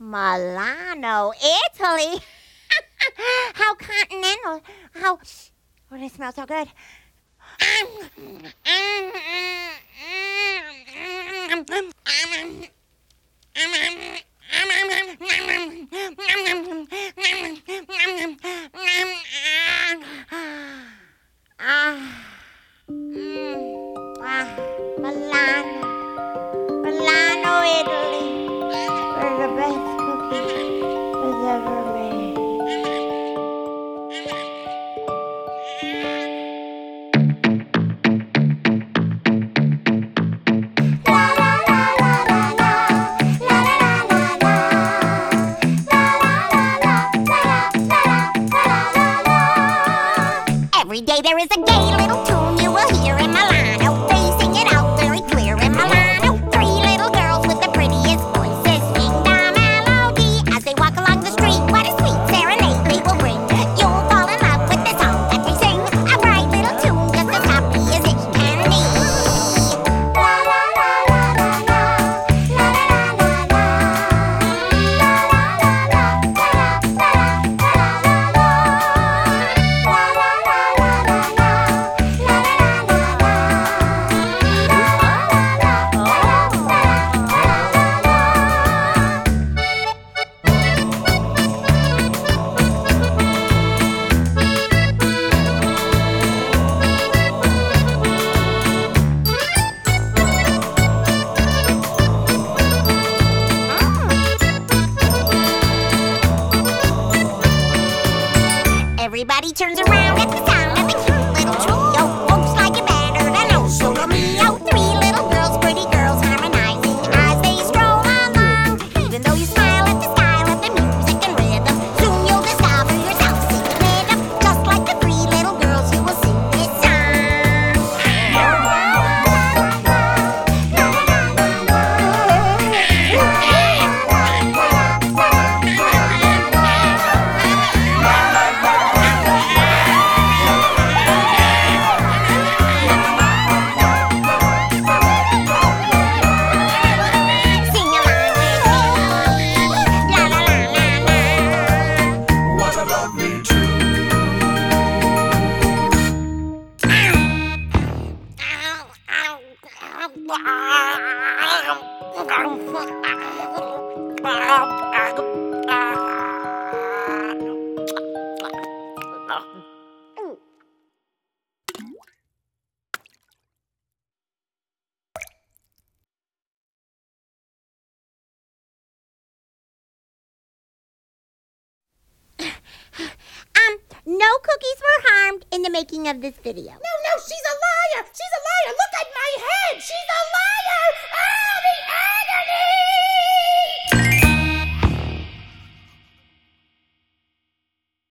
Milano, Italy. how continental. How. Oh, they smell so good. there is a he turns around. Um. No cookies were harmed in the making of this video. No, no, she's a liar! She's a liar! Look 知道吗？